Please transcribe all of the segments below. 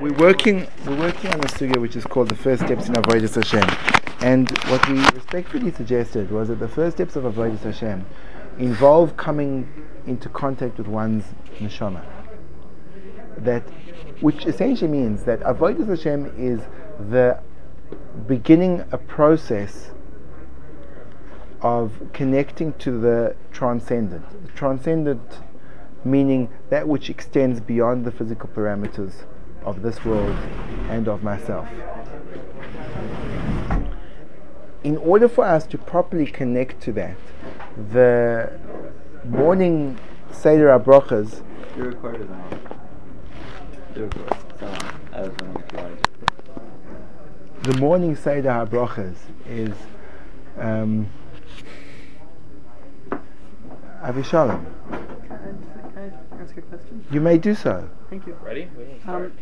we're working we're working on a sugya which is called the first steps in avodas Hashem, and what we respectfully suggested was that the first steps of avodas Hashem involve coming into contact with one's neshama. That, which essentially means that avodas Hashem is the beginning a process of connecting to the transcendent. The transcendent meaning that which extends beyond the physical parameters of this world and of myself. In order for us to properly connect to that, the morning Seder HaBrachas. You recorded You recorded. I was wondering The morning Seder HaBrachas is um, Avishalom ask a question? You may do so. Thank you. Ready? Um,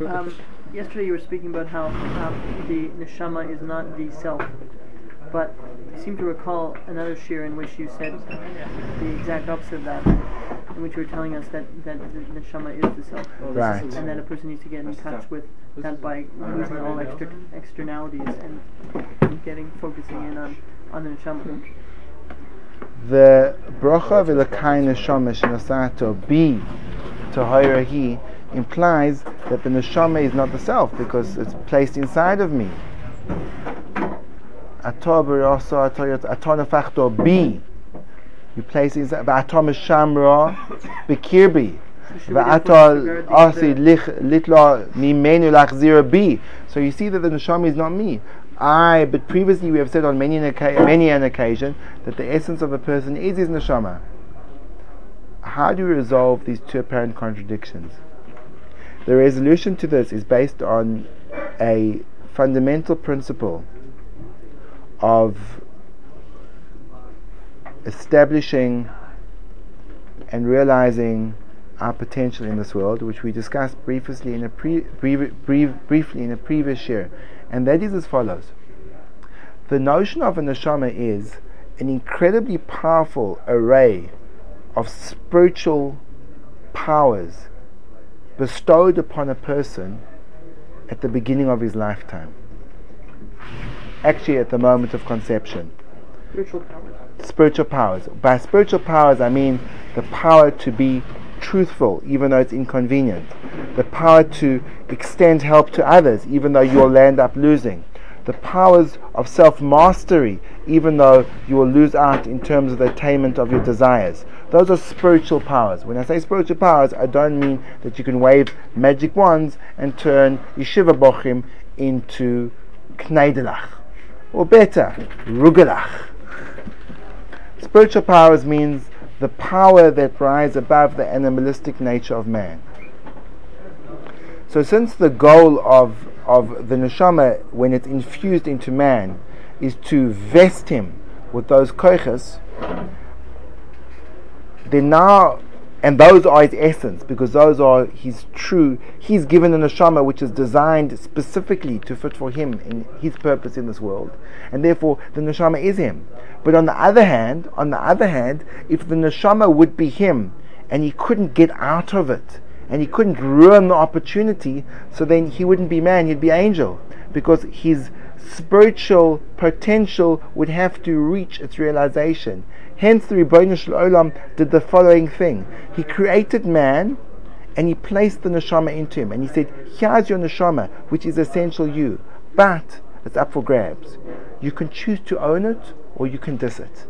um, yesterday you were speaking about how um, the neshama is not the self, but I seem to recall another shiur in which you said the exact opposite of that, in which you were telling us that, that the neshama is the self. Right. And that a person needs to get in touch with that by losing all extra externalities and getting focusing in on, on the neshama the bracha v'lekai neshama shenasato bi tohirahi implies that the neshama is not the self because it's placed inside of me. Bi. You place inside. V'ato meshamra b'kirbi. V'ato asi litlo mimenu lachzira bi. So you see that the neshama is not me. I, but previously we have said on many an, many an occasion that the essence of a person is his neshama. How do we resolve these two apparent contradictions? The resolution to this is based on a fundamental principle of establishing and realizing our potential in this world, which we discussed briefly in a pre, brief, brief, briefly in a previous year and that is as follows. The notion of a neshama is an incredibly powerful array of spiritual powers bestowed upon a person at the beginning of his lifetime. Actually, at the moment of conception. Spiritual powers. Spiritual powers. By spiritual powers, I mean the power to be truthful, even though it's inconvenient. The power to extend help to others, even though you'll end up losing. The powers of self mastery, even though you will lose out in terms of the attainment of your desires. Those are spiritual powers. When I say spiritual powers, I don't mean that you can wave magic wands and turn yeshiva bochim into kneidelach. Or better, rugelach. Spiritual powers means the power that rises above the animalistic nature of man. So, since the goal of, of the neshama, when it's infused into man, is to vest him with those koiches, then now and those are his essence, because those are his true. He's given a neshama which is designed specifically to fit for him in his purpose in this world, and therefore the neshama is him. But on the other hand, on the other hand, if the neshama would be him, and he couldn't get out of it, and he couldn't ruin the opportunity, so then he wouldn't be man; he'd be angel, because his spiritual potential would have to reach its realization. Hence, the Ribono Shel Olam did the following thing: He created man, and he placed the neshama into him, and he said, "Here's your neshama, which is essential you, but it's up for grabs. You can choose to own it, or you can diss it."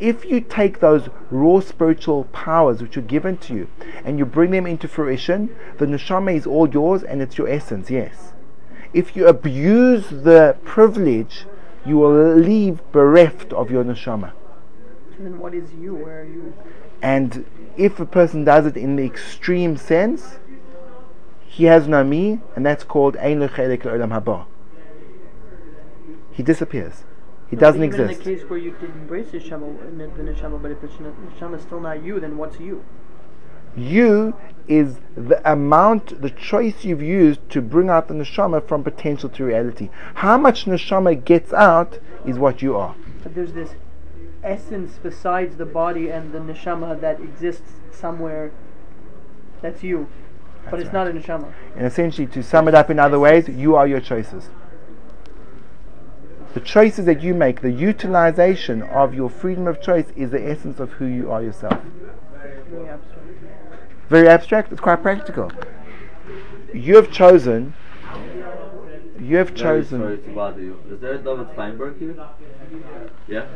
If you take those raw spiritual powers which are given to you and you bring them into fruition, the neshama is all yours and it's your essence, yes. If you abuse the privilege, you will leave bereft of your neshama. And then what is you? Where are you? And if a person does it in the extreme sense, he has no me, and that's called Ein Olam Haba. He disappears. He doesn't even exist. in the case where you did embrace the neshama, the neshama, but if the neshama is still not you, then what's you? You is the amount, the choice you've used to bring out the neshama from potential to reality. How much neshama gets out is what you are. But there's this essence besides the body and the neshama that exists somewhere that's you. but it's not a neshama. And essentially, to sum it up in other ways, you are your choices. The choices that you make, the utilization of your freedom of choice, is the essence of who you are yourself. Really abstract. Very abstract, it's quite practical. You have chosen, you have Very chosen, sorry to bother you. Is there a David Feinberg here? Yeah?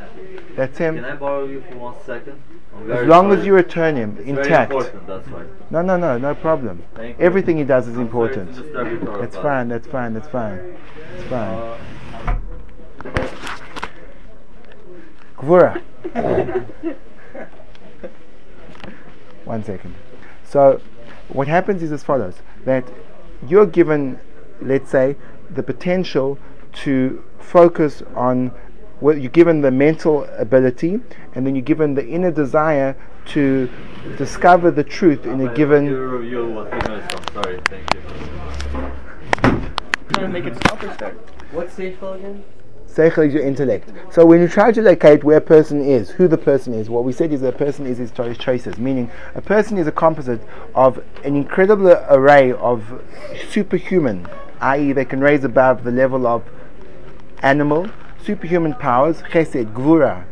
that's him. Can. I borrow you for one second? As long sorry. as you return him It's intact. Very important, that's why. No, no, no, no problem. Thank you. Everything he does is I'm important. disturb your Torah That's fine, that's fine, that's fine. That's fine. Uh, Gvura. One second. So, what happens is as follows that you're given, let's say, the potential to focus on well, you're given the mental ability, and then you're given the inner desire to discover the truth in a I'm gonna given. give you a review of what he knows. I'm sorry. Thank you. Trying to make it stop or start. What's Seichel again? Seichel is your intellect. So when you try to locate where a person is, who the person is, what we said is that a person is his cho- choices. Meaning, a person is a composite of an incredible array of superhuman, i.e., they can raise above the level of animal, superhuman powers, chesed, gvura,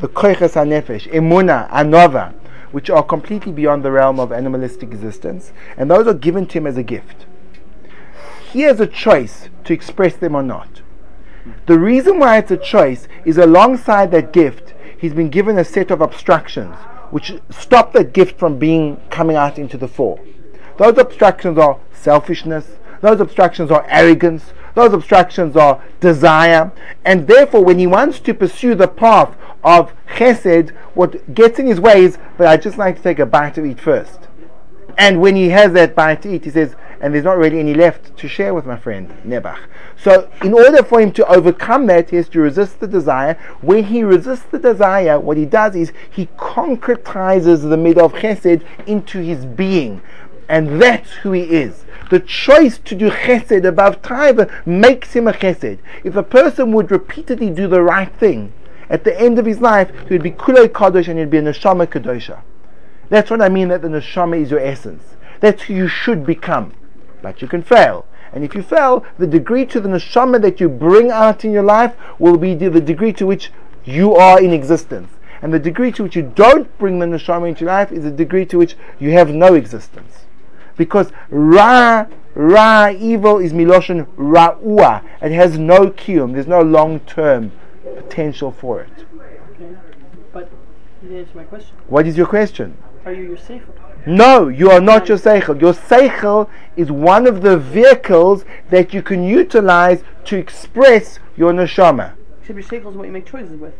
the koiches hanefesh, emuna, anova, which are completely beyond the realm of animalistic existence, and those are given to him as a gift. He has a choice to express them or not. The reason why it's a choice is alongside that gift, he's been given a set of obstructions which stop that gift from being coming out into the fore. Those obstructions are selfishness, those obstructions are arrogance, those obstructions are desire, and therefore, when he wants to pursue the path of chesed, what gets in his way is, but I'd just like to take a bite to eat first. And when he has that bite to eat, he says, and there's not really any left to share with my friend Nebach. So, in order for him to overcome that, he has to resist the desire. When he resists the desire, what he does is he concretizes the mid of chesed into his being. And that's who he is. The choice to do chesed above taiva makes him a chesed. If a person would repeatedly do the right thing, at the end of his life, he would be kulei kadosh and he'd be a neshama kadosha. That's what I mean that the neshama is your essence. That's who you should become. But you can fail. And if you fail, the degree to the neshama that you bring out in your life will be the degree to which you are in existence. And the degree to which you don't bring the neshama into your life is the degree to which you have no existence. Because ra, ra, evil is miloshin ra'ua. It has no kiyum. There's no long-term potential for it. Okay. But you didn't answer my question. What is your question? Are you your seichel? No, you are not your seichel. Your seichel is one of the vehicles that you can utilize to express your neshama. Except your seichel is what you make choices with.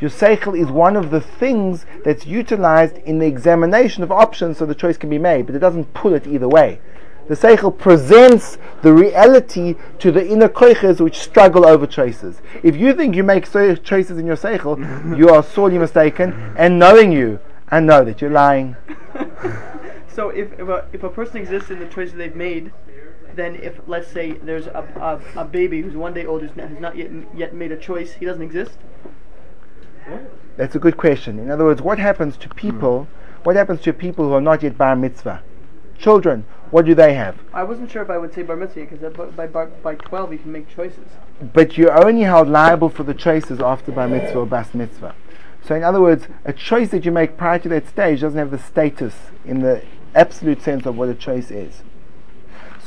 Your seichel is one of the things that's utilized in the examination of options so the choice can be made, but it doesn't pull it either way. The seichel presents the reality to the inner koiches which struggle over choices. If you think you make choices in your seichel, you are sorely mistaken, and knowing you, I know that you're lying. So if, if, a, if a person exists in the choices they've made, then if let's say there's a, a, a baby who's one day old not, has not yet yet made a choice, he doesn't exist. That's a good question. In other words, what happens to people? What happens to people who are not yet bar mitzvah? Children, what do they have? I wasn't sure if I would say bar mitzvah because by, by by twelve you can make choices. But you're only held liable for the choices after bar mitzvah or bas mitzvah. So, in other words, a choice that you make prior to that stage doesn't have the status in the absolute sense of what a choice is.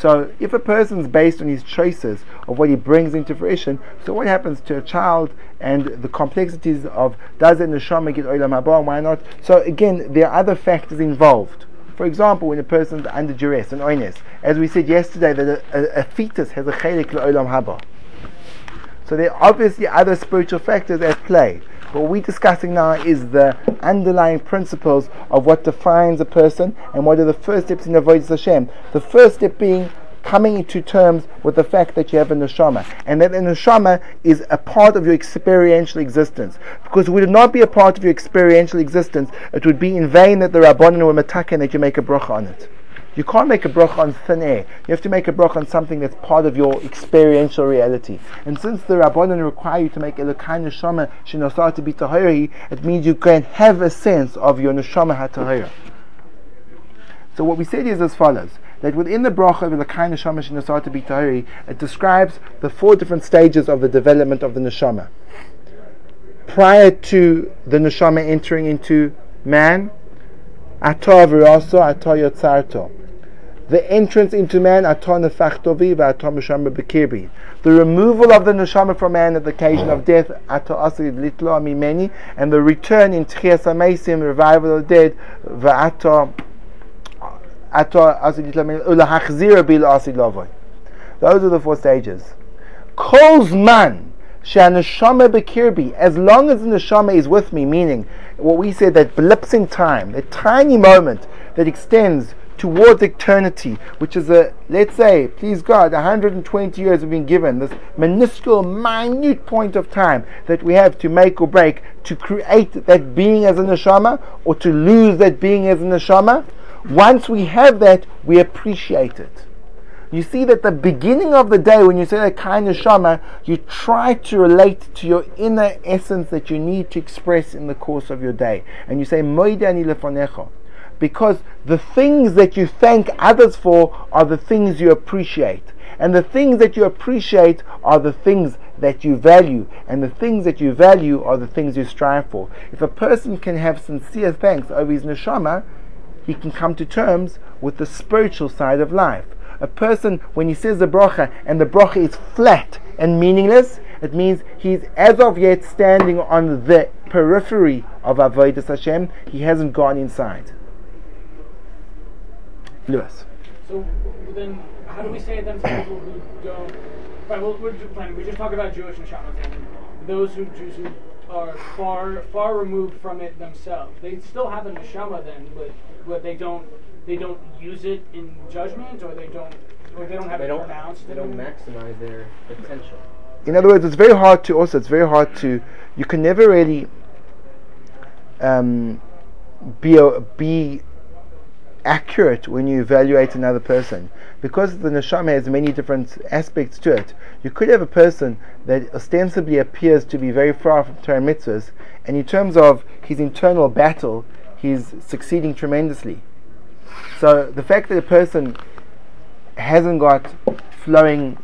So, if a person's based on his choices of what he brings into fruition, so what happens to a child and the complexities of does the neshama get olam haba and why not? So, again, there are other factors involved. For example, when a person's under duress, and oines, as we said yesterday, that a, a, a fetus has a chelik olam haba. So there are obviously other spiritual factors at play. What we're discussing now is the underlying principles of what defines a person and what are the first steps in avodas Hashem. The first step being coming into terms with the fact that you have a neshama and that the neshama is a part of your experiential existence. Because would it not be a part of your experiential existence, it would be in vain that the Rabbanon were metaken that you make a bracha on it. You can't make a bracha on thin air. You have to make a bracha on something that's part of your experiential reality. And since the Rabbanon require you to make Elokai Neshama Shinosar to be Tahiri, it means you can have a sense of your Neshama HaTahira. So what we said is as follows: that within the bracha of the neshama shenasar to be tahiri, it describes the four different stages of the development of the neshama. Prior to the neshama entering into man, atah v'rasa, atah yotzarto. The entrance into man. The removal of the neshama from man at the occasion of death, and the return in tchias revival of the dead. Those are the four stages. Kol zman, as long as the neshama is with me, meaning what we said that blips in time, that tiny moment that extends towards eternity, which is a, let's say, please God, 120 years have been given, this minuscule, minute point of time that we have to make or break to create that being as a neshama or to lose that being as a neshama. Once we have that, we appreciate it you see that the beginning of the day, when you say that kind of shama, you try to relate to your inner essence that you need to express in the course of your day. And you say, Moidani lefonecho. Because the things that you thank others for are the things you appreciate. And the things that you appreciate are the things that you value. And the things that you value are the things you strive for. If a person can have sincere thanks over his neshama, he can come to terms with the spiritual side of life. A person, when he says the bracha and the bracha is flat and meaningless, it means he's as of yet standing on the periphery of Avodah Hashem. He hasn't gone inside. Lewis. So then, how do we say then for people who don't? Right, well, we're just, planning. we just talk about Jewish and and Those who Jews who are far far removed from it themselves, they still have a neshama then, but but they don't they don't use it in judgment, or they don't or they don't have They it don't. pronounced. They don't maximize their potential. In other words, it's very hard to also. It's very hard to. You can never really um, be a, be accurate when you evaluate another person because the neshama has many different aspects to it. You could have a person that ostensibly appears to be very far from Torah mitzvahs, and in terms of his internal battle, he's succeeding tremendously. So the fact that a person hasn't got flowing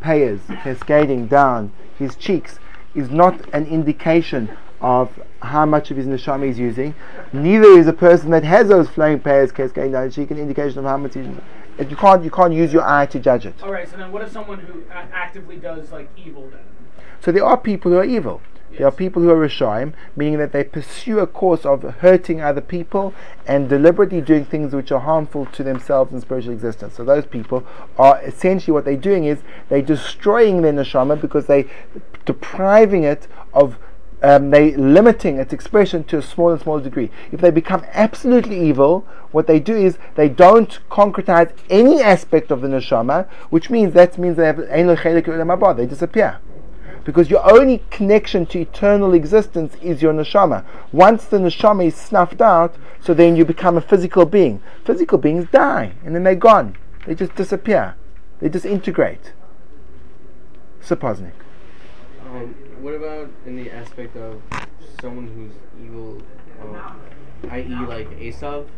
payers cascading down his cheeks is not an indication of how much of his neshama he's using. Neither is a person that has those flowing payers cascading down his cheek an indication of how much he's. You can't you can't use your eye to judge it. All right. So then, what if someone who actively does like evil then? So there are people who are evil. There are people who are Rishaim, meaning that they pursue a course of hurting other people and deliberately doing things which are harmful to themselves and spiritual existence. So those people are essentially what they're doing is they're destroying their neshama because they depriving it of um, they limiting its expression to a small and small degree. If they become absolutely evil, what they do is they don't concretize any aspect of the neshama, which means that means they have they disappear because your only connection to eternal existence is your neshama. Once the neshama is snuffed out, so then you become a physical being. Physical beings die, and then they're gone. They just disappear. They disintegrate. Supposnik. Um, what about in the aspect of someone who's evil, um, i.e., like Esav,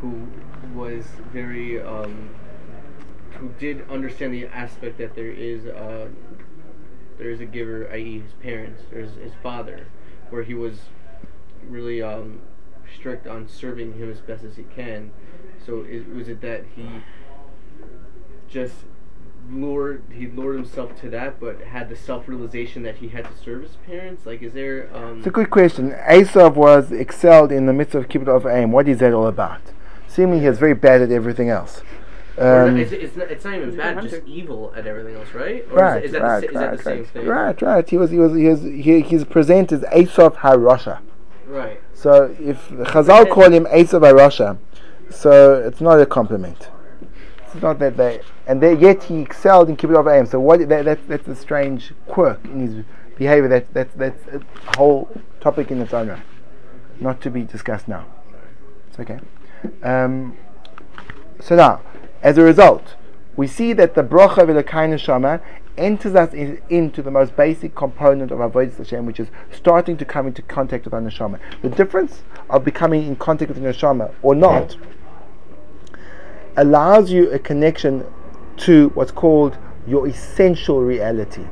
who was very, um, who did understand the aspect that there is, a, there is a giver, i.e., his parents, there's his father, where he was really um, strict on serving him as best as he can. So was it that he just lured he lured himself to that, but had the self realization that he had to serve his parents? Like, is there? Um, It's a good question. Esav was excelled in the midst of Kibbud Av Va'em. What is that all about? Seemingly he is very bad at everything else. or Um, not- it's, it's, not, it's not even He's a bad, hunter. just evil at everything else, right? Or right, is, is that, right, the, sa- is right, that the same right, thing? right, right. He was, he was, he was, he, he's presented as Esav HaRasha. Right. So if Chazal call him Esav HaRasha, so it's not a compliment. It's not that they, and they, yet he excelled in Kibbud Av Va'em. So what? That, that, that's a strange quirk in his behavior. That, that that's a whole topic in its own right, not to be discussed now. It's okay. Um, so now, as a result, we see that the bracha of Elokai Neshama enters us in, into the most basic component of our Avodah Hashem, which is starting to come into contact with our Neshama. The difference of becoming in contact with the Neshama or not allows you a connection to what's called your essential reality.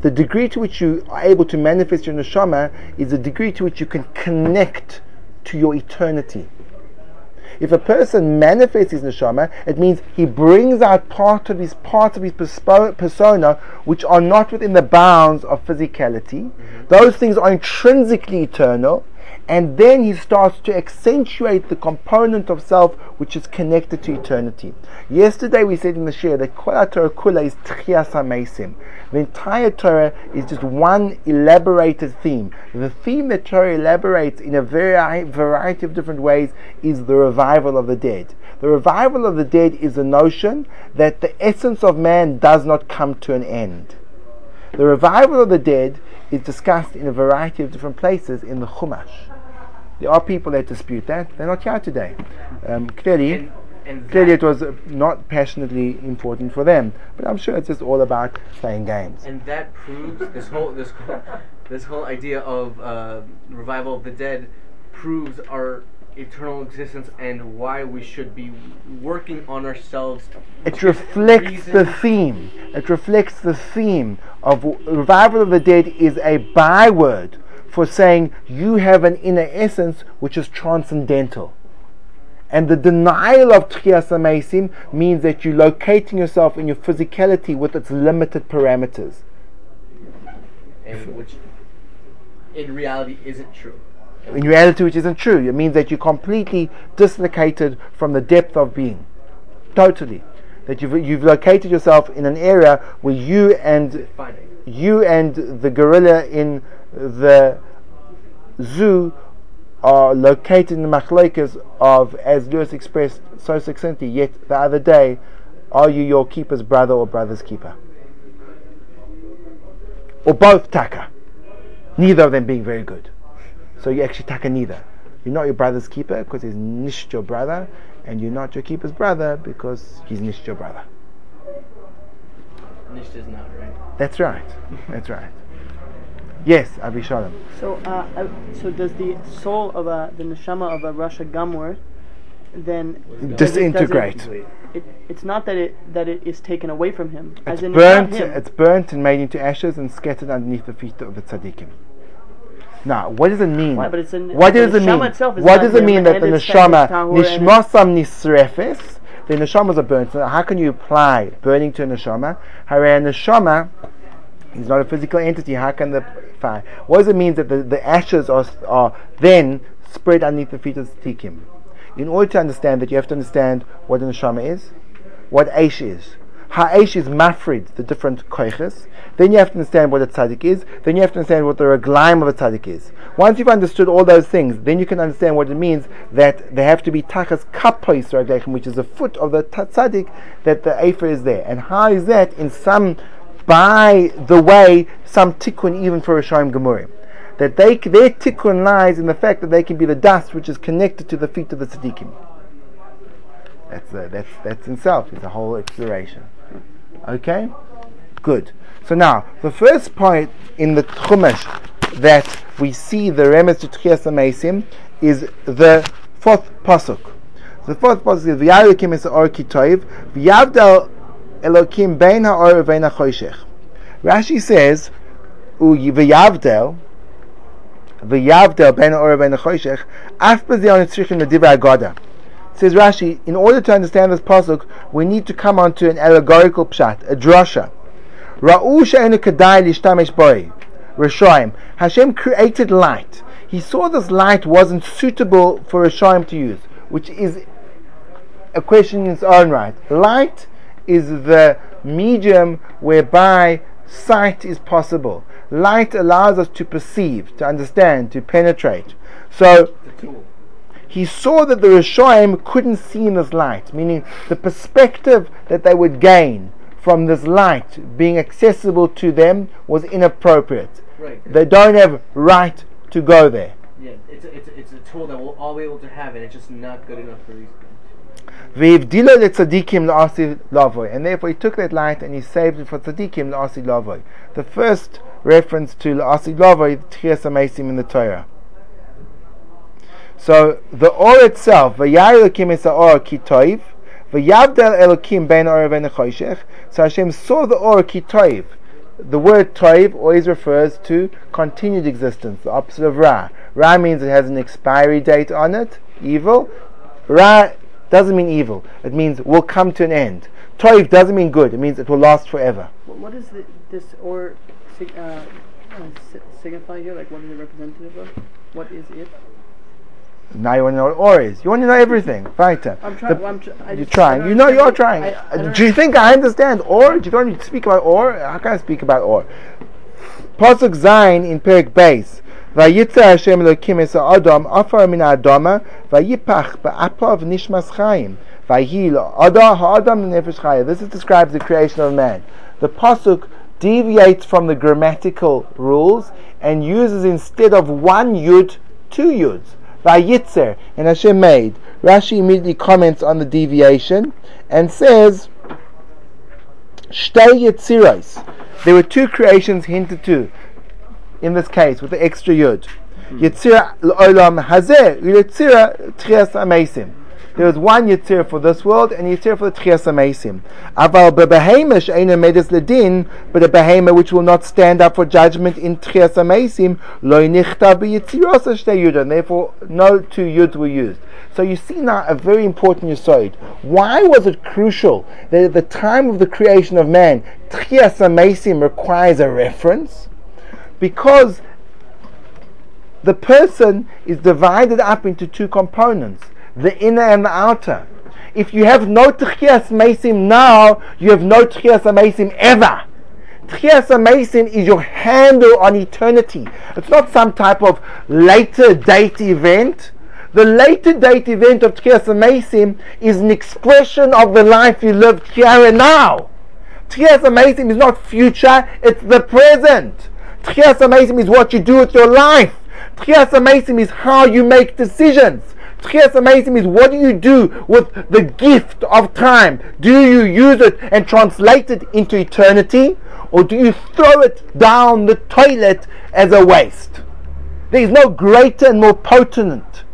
The degree to which you are able to manifest your neshama is the degree to which you can connect to your eternity. If a person manifests his neshama, it means he brings out part of his parts of his persona which are not within the bounds of physicality. Mm-hmm. Those things are intrinsically eternal, and then he starts to accentuate the component of self which is connected to eternity. Yesterday we said in the share that Kol Torah Kula is Tchias HaMesim. The entire Torah is just one elaborated theme. The theme that Torah elaborates in a very variety of different ways is the revival of the dead. The revival of the dead is the notion that the essence of man does not come to an end. The revival of the dead is discussed in a variety of different places in the Chumash. There are people that dispute that. They're not here today. Um, clearly, and, and clearly it was uh, not passionately important for them. But I'm sure it's just all about playing games. And that proves this whole this whole, this whole idea of uh, revival of the dead proves our eternal existence and why we should be working on ourselves. It reflects the theme. It reflects the theme of revival of the dead is a byword for saying you have an inner essence which is transcendental. And the denial of Tchias means that you're locating yourself in your physicality with its limited parameters. And which in reality isn't true. In reality, which isn't true. It means that you're completely dislocated from the depth of being. Totally. That you've, you've located yourself in an area where you and you and the gorilla in the zoo are located in the machlokes of, as Lewis expressed so succinctly, yet the other day, are you your keeper's brother or brother's keeper? Or both taka. Neither of them being very good. So you actually taka neither. You're not your brother's keeper because he's nished your brother, and you're not your keeper's brother because he's nished your brother. Nisht is not right. That's right. That's right. Yes, Avishalom. So, uh, uh, so does the soul of a the neshama of a rasha gamur then disintegrate? It, it, it's not that it that it is taken away from him. It's burnt. It's, burnt and made into ashes and scattered underneath the feet of the tzaddikim. Now, what does it mean? Why? But it's an, what does it mean? What does it mean that the neshama nishmasam nisrefes? The neshamas are burnt. So how can you apply burning to a neshama? Hare neshama He's not a physical entity. How can the fire? What does it mean that the, the ashes are, are then spread underneath the feet of the tzaddikim? In order to understand that, you have to understand what an neshama is, what Aish is. how Ha'esh is mafrid, the different koiches. Then you have to understand what a tzaddik is. Then you have to understand what the reglaim of a tzaddik is. Once you've understood all those things, then you can understand what it means that they have to be tachas kapois raglechem, which is the foot of the tzaddik, that the afer is there. And how is that in some by the way some tikkun even for Rishayim Gemurim. That they, their tikkun lies in the fact that they can be the dust which is connected to the feet of the tzaddikim. That's, uh, that's, that's in self, it's a whole exploration. Okay? Good. So now, the first point in the Chumash that we see the remes to Tchias is the fourth pasuk. The fourth pasuk is V'yarekim es or kitoiv, v'yavdal Elokim bein ha'or vein ha'choshech. Rashi says, v'yavdel, v'yavdel bein ha'or vein ha'choshech, af b'zion tzrichim l'divrei agoda. Says Rashi, in order to understand this pasuk, we need to come onto an allegorical pshat, a drasha. Ra'u she'enu kadai lishtamesh boi. Rishoim. Hashem created light. He saw this light wasn't suitable for Rishoim to use, which is a question in its own right. Light is the medium whereby sight is possible. Light allows us to perceive, to understand, to penetrate. So he saw that the Rishoim couldn't see in this light, meaning the perspective that they would gain from this light being accessible to them was inappropriate. Right. They don't have right to go there. Yeah, it's a, it's a, it's a tool that we'll all be able to have, and it's just not good enough for these people. And therefore he took that light and he saved it for tzaddikim la'asi lavoy. The first reference to la'asi lavoy, tchias amesim in the Torah. So the or itself, v'yayir kim is or kitoiv, V'yavdel Elokim ben or ben. So Hashem saw the or ki toiv. The word toiv always refers to continued existence, the opposite of ra. Ra means it has an expiry date on it, evil. Ra doesn't mean evil. It means will come to an end. Toiv doesn't mean good. It means it will last forever. What, is the, this or sig- uh, uh, signify here? Like, what is it representative of? What is it? Now you want to know what or is. You want to know everything. Fighter. I'm trying. The- I'm tr- You're trying. You know you're trying. I- I don't you think I understand or? Do you want me to speak about or? How can I speak about or? Pasuk Zayin in Perik Beis. Vayitza Hashem Elokim es Adam afar min Adama vayipach ba'apav nishmas chayim vayhi Ada ha'adam nefesh chayim. This is describes the creation of man. The pasuk deviates from the grammatical rules and uses instead of one yud two yuds. Vayitzer and Hashem made. Rashi immediately comments on the deviation and says. Shtei Yetziros. There were two creations hinted to in this case with the extra yud. Yetzira olam hazeh, Yetzira tchias amesim. There was one Yetzir for this world and Yetzir for the tchias amesim. Aval bebehemish eina medes ledin, but a behema which will not stand up for judgment in tchias amesim, lo nichta b'yetziros shtei yud, and therefore no two yuds were used. So you see now a very important yesod. Why was it crucial that at the time of the creation of man, tchias amesim requires a reference? Because the person is divided up into two components the inner and the outer. If you have no tchias mesim now, you have no tchias mesim ever. Tchias mesim is your handle on eternity. It's not some type of later date event. The later date event of Tchias mesim is an expression of the life you live here and now. Tchias mesim is not future, it's the present. Tchias is what you do with your life. Tchias is how you make decisions. Tchias mesim is what do you do with the gift of time? Do you use it and translate it into eternity? Or do you throw it down the toilet as a waste? There is no greater and more potent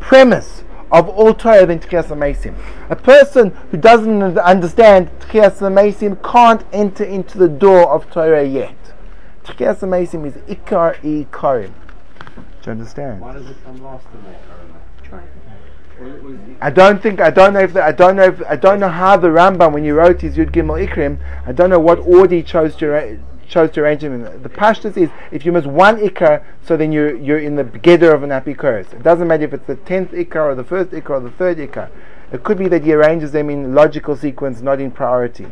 premise of all Torah than Tchias Mesim. A person who doesn't understand Tchias Mesim can't enter into the door of Torah yet. Tchias Mesim is Ikar i Karim. Do you understand? Why does it come last in there, Karma? Or was the- I don't think I don't know if the, I don't know if I don't know how the Rambam when he wrote his Yud Gimel Ikrim I don't know what order he chose to arra- chose to arrange them in. The Pashtus is if you miss one Ikar, so then you're you're in the beginner of an Apikoros. It doesn't matter if it's the tenth Ikar or the first Ikar or the third Ikar. It could be that he arranges them in logical sequence, not in priority.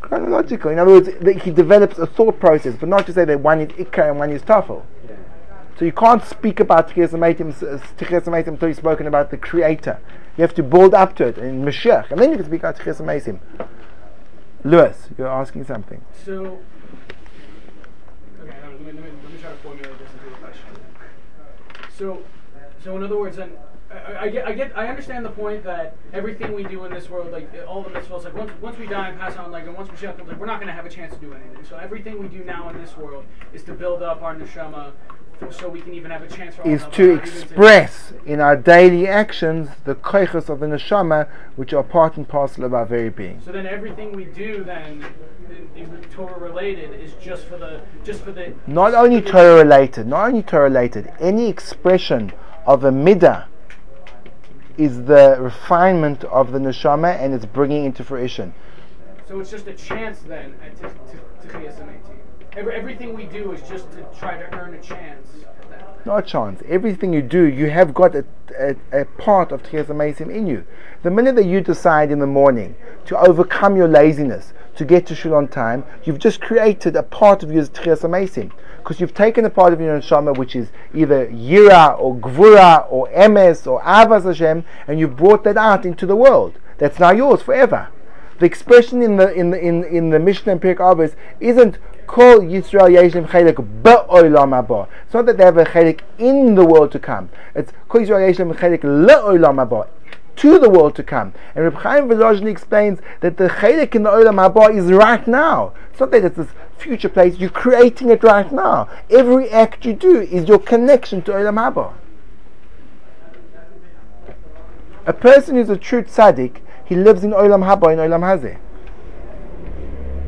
Seems chronological. Chronological. In other words, that he develops a thought process, but not to say that one is Ikar and one is Tafel. Yeah. So you can't speak about Tchias Amaitim Tchias Amaitim until you've spoken about the Creator. You have to build up to it in Mashiach, and then you can speak about Tchias Amaitim. Lewis, you're asking something. So, okay, let, me, let, me, let me try to formulate this into a question. So, so in other words, then I, I get, I get, I understand the point that everything we do in this world, like all the mitzvahs, like once, once we die and pass on, like and once Mashiach comes, like we're not going to have a chance to do anything. So everything we do now in this world is to build up our neshama, so we can even have a chance for Is to express in our daily actions the koiches of the neshama, which are part and parcel of our very being. So then everything we do then, Torah related, is just for the, just for the. Not only Torah related, not only Torah related, any expression of a midah is the refinement of the neshama and it's bringing into fruition. So it's just a chance then at Tchias Amesim. Every, everything we do is just to try to earn a chance Not a chance. Everything you do, you have got a, a, a part of Tchias in you. The minute that you decide in the morning to overcome your laziness, to get to Shul on time, you've just created a part of your Tchias Amesim. Because you've taken a part of your neshama which is either Yira or Gvura or Emes or Avas Hashem, and you've brought that out into the world. That's now yours forever. The expression in the in the in, in the Mishnah and Pirkei Avos isn't Kol Yisrael Yeshem Chelik Ba'olam Haba. It's not that they have a chelik in the world to come. It's Kol Yisrael Yeshem Chelik Le'olam Haba. To the world to come, and Reb Chaim Volozhin explains that the chelik in the olam haba is right now. It's not that it's this future place; you're creating it right now. Every act you do is your connection to olam haba. A person who's a true tzaddik, he lives in Olam Haba, in Olam Hazeh.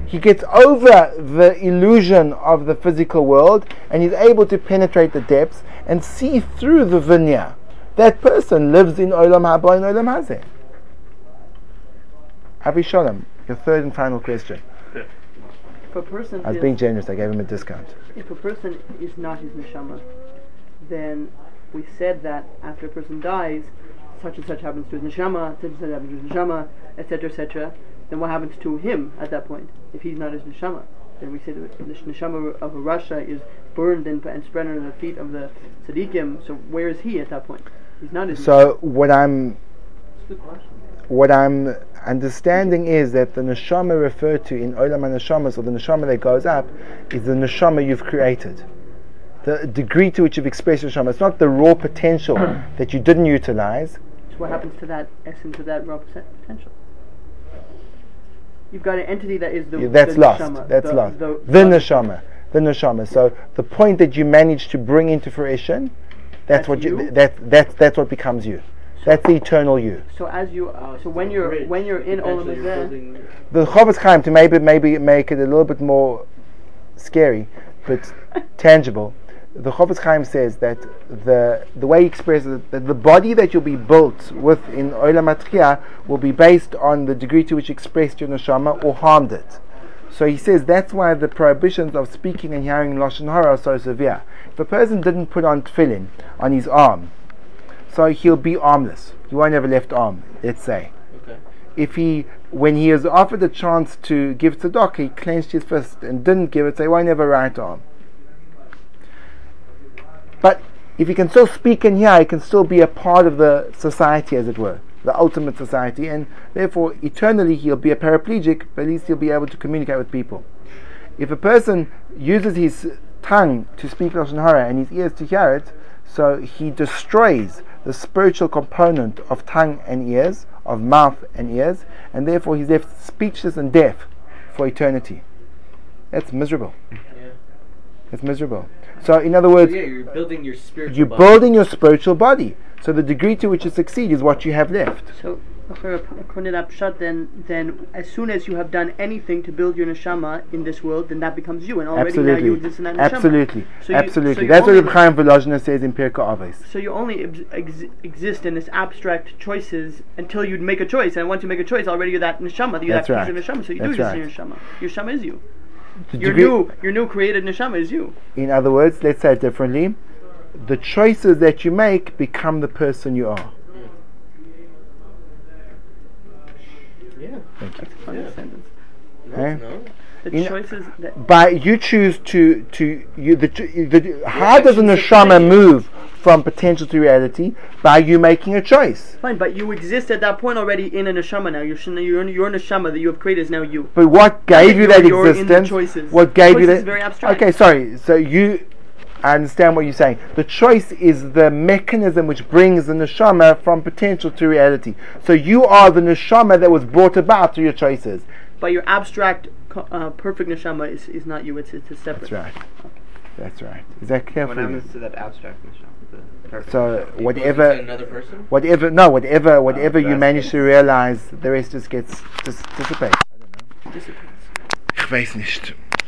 He gets over the illusion of the physical world and he's able to penetrate the depths and see through the veneer. That person lives in Olam Haba, in Olam Hazeh. Avi Shalom, your third and final question. If a person I was being generous, I gave him a discount. if a person is not his neshama, then we said that after a person dies, such and such happens to his neshama, such and such happens to his neshama, etc., etc. Then what happens to him at that point if he's not his neshama? Then we say that the neshama of a rasha is burned and, and spread under the feet of the tzaddikim. So where is he at that point? So what I'm That's a good question. what I'm understanding is that the neshama referred to in Olam HaNeshamas, or the neshama that goes up, is the neshama you've created. The degree to which you've expressed your neshama. It's not the raw potential that you didn't utilize. So what happens to that essence of that raw potential? You've got an entity that is the Yeah, that's the lost. neshama, That's the, lost. The, The, neshama. The neshama. So the point that you managed to bring into fruition, that's, That's what you, you? that that's that's what becomes you. That's the eternal you. So as you, Uh, so when you're bridge. when you're in Olam Eventually you're Hazeh, The Chofetz Chaim to maybe maybe make it a little bit more scary, but tangible. The Chofetz Chaim says that the the way he expresses it, that the body that you'll be built with in Olam Atchiyah will be based on the degree to which you expressed your neshama or harmed it. So he says that's why the prohibitions of speaking and hearing lashon hara are so severe. If a person didn't put on tefillin on his arm, so he'll be armless. He won't have a left arm. Let's say Okay. if he, when he is offered the chance to give tzedakah, he clenched his fist and didn't give it, so he won't have a right arm. But if he can still speak and hear, he can still be a part of the society, as it were, the ultimate society, and therefore eternally he'll be a paraplegic, but at least he'll be able to communicate with people. If a person uses his tongue to speak lashon hara and his ears to hear it, so he destroys the spiritual component of tongue and ears, of mouth and ears, and therefore he's left speechless and deaf for eternity. That's miserable. Yeah. That's miserable. So, in other So words, yeah, you're building your spiritual. you're body. building your spiritual body. So the degree to which you succeed is what you have left. so according to that pshat, then then as soon as you have done anything to build your neshama in this world, then that becomes you, and already now you exist in that neshama. Absolutely. So you- Absolutely. so you That's what Reb Chaim Volozhiner says in Pirkei Avos. So you only ex- ex- exist in this abstract choices until you make a choice, and once you make a choice, already you're that neshama, you're That's that right. neshama. So you That's do exist right. in your neshama. Your neshama is you. The Your degree- new, your new created neshama is you. in other words, let's say it differently. The choices that you make become the person you are. Yeah. Thank you. Funny Yeah. sentence. No, Eh? no. The In- choices that By you choose to to you the, the how does a actions neshama move from potential to reality? By you making a choice. fine, but you exist at that point already in a neshama now. Your shen- your your neshama that you have created is now you. But what gave you you're- that you're in the existence? choices. What gave you Choice that? is very abstract. Okay, sorry. So you, I understand what you're saying. The choice is the mechanism which brings the neshama from potential to reality. So you are the neshama that was brought about through your choices. But your abstract, uh, perfect neshama is, is not you. It's it's a separate. That's right. That's right. Is that clear What for you? happens to that abstract neshama? The So It goes into whatever, another person. whatever, no, whatever, whatever you manage to realize, the rest just gets dis- dissipates. I don't know. Disciplines. Ich weiß nicht.